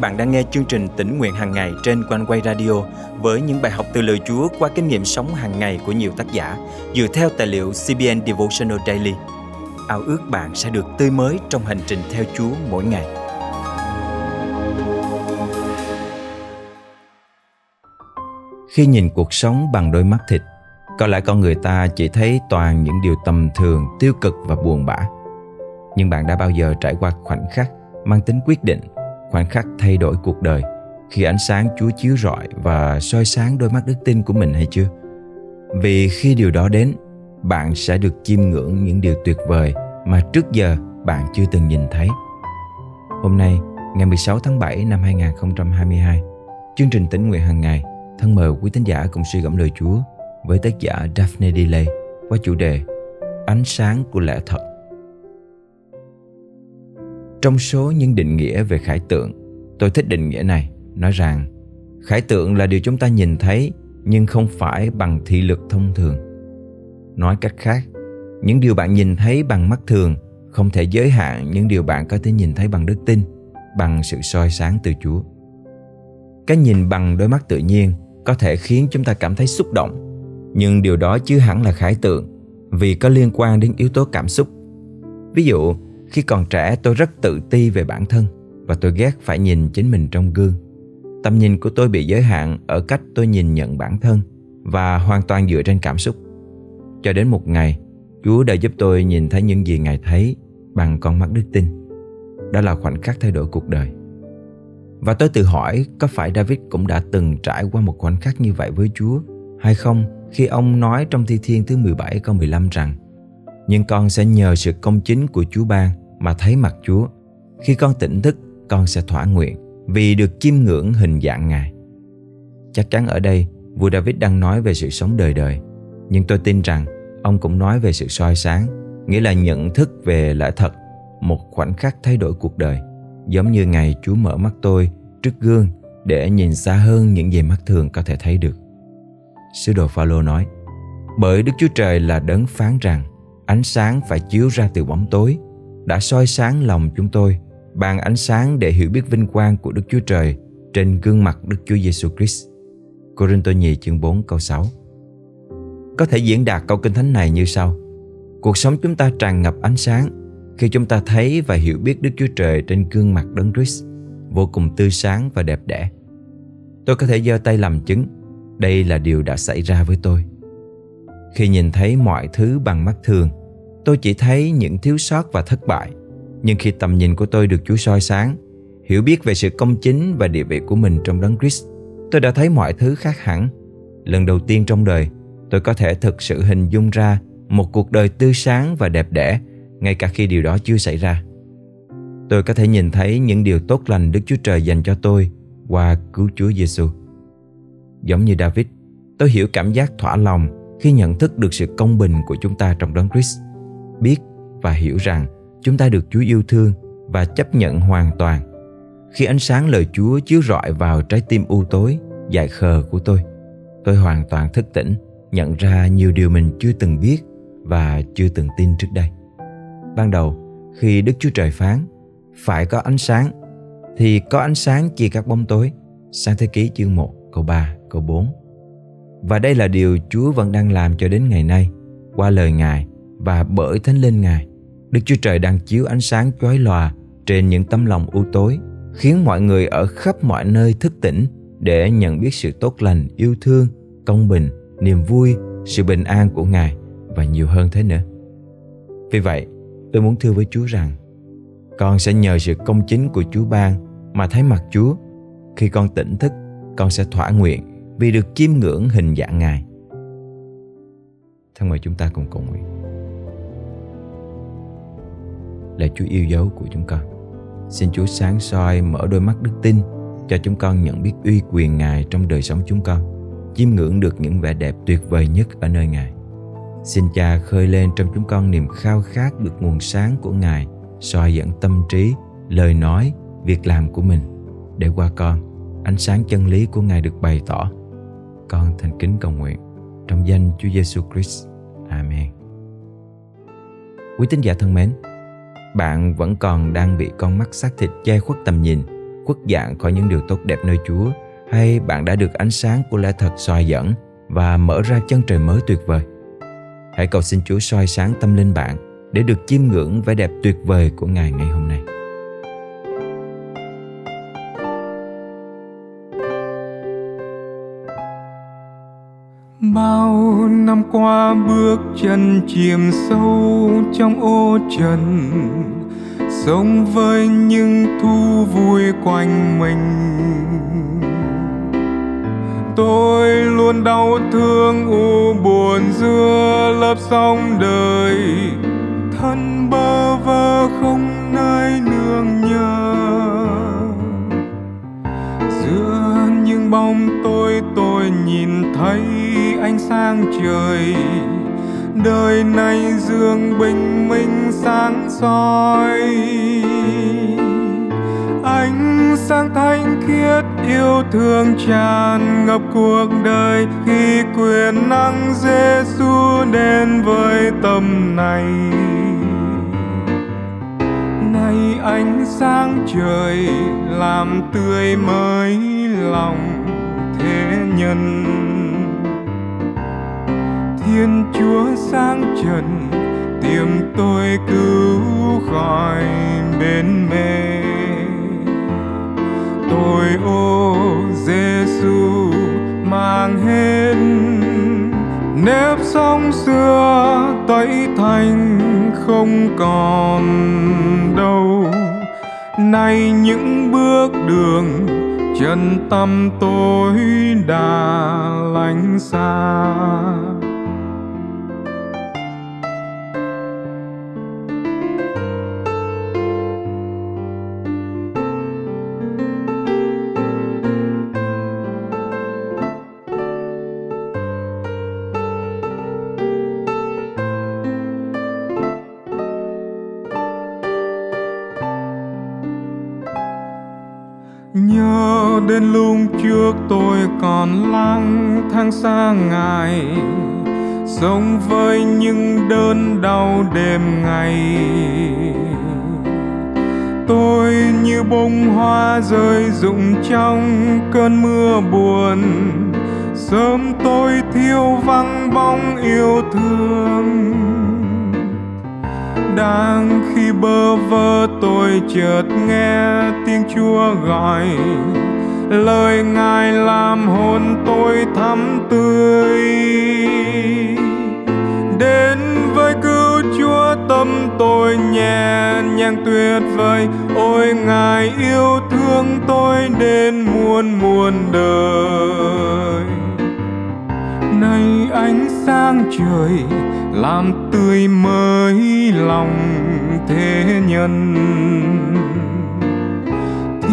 bạn đang nghe chương trình tỉnh nguyện hàng ngày trên quanh quay radio với những bài học từ lời Chúa qua kinh nghiệm sống hàng ngày của nhiều tác giả dựa theo tài liệu CBN Devotional Daily. Ao ước bạn sẽ được tươi mới trong hành trình theo Chúa mỗi ngày. Khi nhìn cuộc sống bằng đôi mắt thịt, có lẽ con người ta chỉ thấy toàn những điều tầm thường, tiêu cực và buồn bã. Nhưng bạn đã bao giờ trải qua khoảnh khắc mang tính quyết định khoảnh khắc thay đổi cuộc đời khi ánh sáng Chúa chiếu rọi và soi sáng đôi mắt đức tin của mình hay chưa? Vì khi điều đó đến, bạn sẽ được chiêm ngưỡng những điều tuyệt vời mà trước giờ bạn chưa từng nhìn thấy. Hôm nay, ngày 16 tháng 7 năm 2022, chương trình tỉnh nguyện hàng ngày thân mời quý tín giả cùng suy gẫm lời Chúa với tác giả Daphne Delay qua chủ đề Ánh sáng của lẽ thật. Trong số những định nghĩa về khải tượng, tôi thích định nghĩa này, nói rằng khải tượng là điều chúng ta nhìn thấy nhưng không phải bằng thị lực thông thường. Nói cách khác, những điều bạn nhìn thấy bằng mắt thường không thể giới hạn những điều bạn có thể nhìn thấy bằng đức tin, bằng sự soi sáng từ Chúa. Cái nhìn bằng đôi mắt tự nhiên có thể khiến chúng ta cảm thấy xúc động, nhưng điều đó chưa hẳn là khải tượng vì có liên quan đến yếu tố cảm xúc. Ví dụ, khi còn trẻ tôi rất tự ti về bản thân và tôi ghét phải nhìn chính mình trong gương. Tầm nhìn của tôi bị giới hạn ở cách tôi nhìn nhận bản thân và hoàn toàn dựa trên cảm xúc. Cho đến một ngày, Chúa đã giúp tôi nhìn thấy những gì Ngài thấy bằng con mắt đức tin. Đó là khoảnh khắc thay đổi cuộc đời. Và tôi tự hỏi có phải David cũng đã từng trải qua một khoảnh khắc như vậy với Chúa hay không khi ông nói trong Thi Thiên thứ 17 câu 15 rằng nhưng con sẽ nhờ sự công chính của Chúa ban mà thấy mặt Chúa. Khi con tỉnh thức, con sẽ thỏa nguyện vì được chiêm ngưỡng hình dạng Ngài. Chắc chắn ở đây, vua David đang nói về sự sống đời đời. Nhưng tôi tin rằng ông cũng nói về sự soi sáng, nghĩa là nhận thức về lẽ thật, một khoảnh khắc thay đổi cuộc đời. Giống như ngày Chúa mở mắt tôi trước gương để nhìn xa hơn những gì mắt thường có thể thấy được. Sứ đồ Phaolô nói, bởi Đức Chúa Trời là đấng phán rằng ánh sáng phải chiếu ra từ bóng tối, đã soi sáng lòng chúng tôi ban ánh sáng để hiểu biết vinh quang của Đức Chúa Trời trên gương mặt Đức Chúa Giêsu Christ. Corinto nhì chương 4 câu 6 Có thể diễn đạt câu kinh thánh này như sau Cuộc sống chúng ta tràn ngập ánh sáng khi chúng ta thấy và hiểu biết Đức Chúa Trời trên gương mặt Đấng Christ, vô cùng tươi sáng và đẹp đẽ. Tôi có thể giơ tay làm chứng, đây là điều đã xảy ra với tôi. Khi nhìn thấy mọi thứ bằng mắt thường, tôi chỉ thấy những thiếu sót và thất bại. Nhưng khi tầm nhìn của tôi được Chúa soi sáng, hiểu biết về sự công chính và địa vị của mình trong đấng Christ, tôi đã thấy mọi thứ khác hẳn. Lần đầu tiên trong đời, tôi có thể thực sự hình dung ra một cuộc đời tươi sáng và đẹp đẽ, ngay cả khi điều đó chưa xảy ra. Tôi có thể nhìn thấy những điều tốt lành Đức Chúa Trời dành cho tôi qua cứu Chúa Giêsu. Giống như David, tôi hiểu cảm giác thỏa lòng khi nhận thức được sự công bình của chúng ta trong đấng Christ, biết và hiểu rằng chúng ta được Chúa yêu thương và chấp nhận hoàn toàn. Khi ánh sáng lời Chúa chiếu rọi vào trái tim u tối, dại khờ của tôi, tôi hoàn toàn thức tỉnh, nhận ra nhiều điều mình chưa từng biết và chưa từng tin trước đây. Ban đầu, khi Đức Chúa Trời phán, phải có ánh sáng, thì có ánh sáng chia các bóng tối. Sáng thế ký chương 1, câu 3, câu 4 và đây là điều Chúa vẫn đang làm cho đến ngày nay qua lời Ngài và bởi Thánh Linh Ngài. Đức Chúa Trời đang chiếu ánh sáng chói lòa trên những tấm lòng u tối, khiến mọi người ở khắp mọi nơi thức tỉnh để nhận biết sự tốt lành, yêu thương, công bình, niềm vui, sự bình an của Ngài và nhiều hơn thế nữa. Vì vậy, tôi muốn thưa với Chúa rằng con sẽ nhờ sự công chính của Chúa ban mà thấy mặt Chúa. Khi con tỉnh thức, con sẽ thỏa nguyện vì được chiêm ngưỡng hình dạng Ngài. Thân mời chúng ta cùng cầu nguyện. là Chúa yêu dấu của chúng con. Xin Chúa sáng soi mở đôi mắt đức tin cho chúng con nhận biết uy quyền Ngài trong đời sống chúng con, chiêm ngưỡng được những vẻ đẹp tuyệt vời nhất ở nơi Ngài. Xin Cha khơi lên trong chúng con niềm khao khát được nguồn sáng của Ngài, soi dẫn tâm trí, lời nói, việc làm của mình, để qua con, ánh sáng chân lý của Ngài được bày tỏ con thành kính cầu nguyện trong danh Chúa Giêsu Christ. Amen. Quý tín giả thân mến, bạn vẫn còn đang bị con mắt xác thịt che khuất tầm nhìn, khuất dạng khỏi những điều tốt đẹp nơi Chúa hay bạn đã được ánh sáng của lẽ thật soi dẫn và mở ra chân trời mới tuyệt vời. Hãy cầu xin Chúa soi sáng tâm linh bạn để được chiêm ngưỡng vẻ đẹp tuyệt vời của Ngài ngày hôm nay. Bao năm qua bước chân chìm sâu trong ô trần, sống với những thu vui quanh mình. Tôi luôn đau thương u buồn giữa lớp sóng đời, thân bơ vơ không nơi nương nhờ. Giữa những bóng tôi tôi nhìn thấy ánh sáng trời. Đời này dương bình minh sáng soi. Ánh sáng thanh khiết yêu thương tràn ngập cuộc đời. Khi quyền năng Giêsu đến với tâm này. Nay ánh sáng trời làm tươi mới lòng thế nhân thiên chúa sáng trần tìm tôi cứu khỏi bên mê. Tôi, ô Giêsu mang hết nếp sóng xưa, tẩy thành không còn đâu. Nay những bước đường, chân tâm tôi đã lánh xa. Đến lúc trước tôi còn lang thang xa ngài sống với những đớn đau đêm ngày. Tôi như bông hoa rơi rụng trong cơn mưa buồn. Sớm tôi thiêu vắng bóng yêu thương. Đang khi bơ vơ tôi chợt nghe tiếng chúa gọi lời ngài làm hồn tôi thắm tươi. Đến với cứu chúa tâm tôi nhẹ nhàng tuyệt vời. Ôi ngài yêu thương tôi đến muôn muôn đời. Nay ánh sáng trời làm tươi mới lòng thế nhân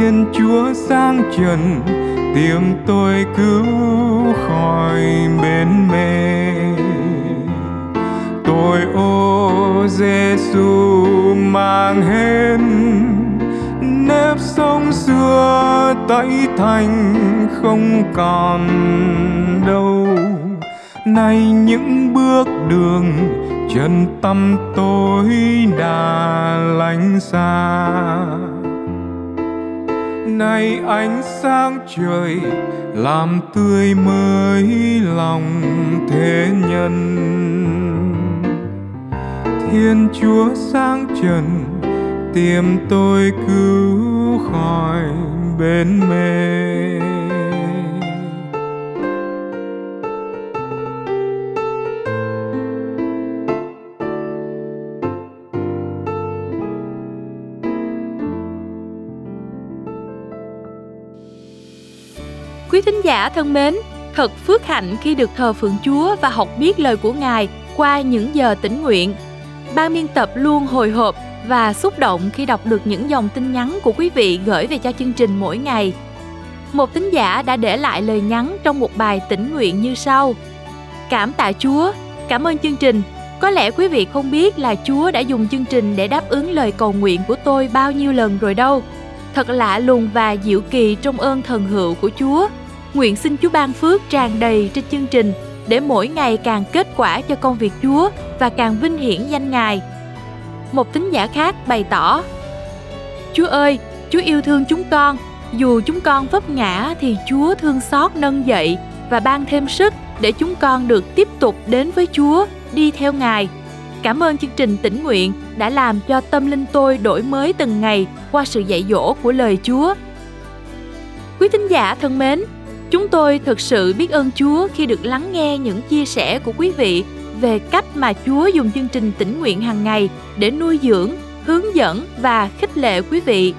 thiên chúa sáng trần tìm tôi cứu khỏi bên mê. Tôi ô Giêsu mang hết nếp sông xưa tẩy thành không còn đâu. Nay những bước đường chân tâm tôi đã lánh xa nay ánh sáng trời làm tươi mới lòng thế nhân. Thiên chúa sáng trần, tìm tôi cứu khỏi bên mê. Thính giả thân mến, thật phước hạnh khi được thờ phượng Chúa và học biết lời của Ngài qua những giờ tĩnh nguyện. Ban biên tập luôn hồi hộp và xúc động khi đọc được những dòng tin nhắn của quý vị gửi về cho chương trình mỗi ngày. Một tín giả đã để lại lời nhắn trong một bài tĩnh nguyện như sau. Cảm tạ Chúa, cảm ơn chương trình. Có lẽ quý vị không biết là Chúa đã dùng chương trình để đáp ứng lời cầu nguyện của tôi bao nhiêu lần rồi đâu. Thật lạ lùng và diệu kỳ trong ơn thần hữu của Chúa. Nguyện xin Chúa ban phước tràn đầy trên chương trình để mỗi ngày càng kết quả cho công việc Chúa và càng vinh hiển danh Ngài. Một tín giả khác bày tỏ Chúa ơi, Chúa yêu thương chúng con. Dù chúng con vấp ngã thì Chúa thương xót nâng dậy và ban thêm sức để chúng con được tiếp tục đến với Chúa, đi theo Ngài. Cảm ơn chương trình tỉnh nguyện đã làm cho tâm linh tôi đổi mới từng ngày qua sự dạy dỗ của lời Chúa. Quý thính giả thân mến, chúng tôi thực sự biết ơn Chúa khi được lắng nghe những chia sẻ của quý vị về cách mà Chúa dùng chương trình tỉnh nguyện hàng ngày để nuôi dưỡng, hướng dẫn và khích lệ quý vị.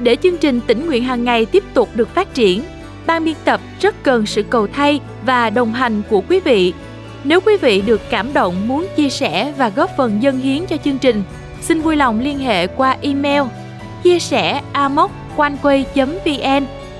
Để chương trình tỉnh nguyện hàng ngày tiếp tục được phát triển, ban biên tập rất cần sự cầu thay và đồng hành của quý vị. Nếu quý vị được cảm động muốn chia sẻ và góp phần dân hiến cho chương trình, xin vui lòng liên hệ qua email chia sẻ amoconeway.vn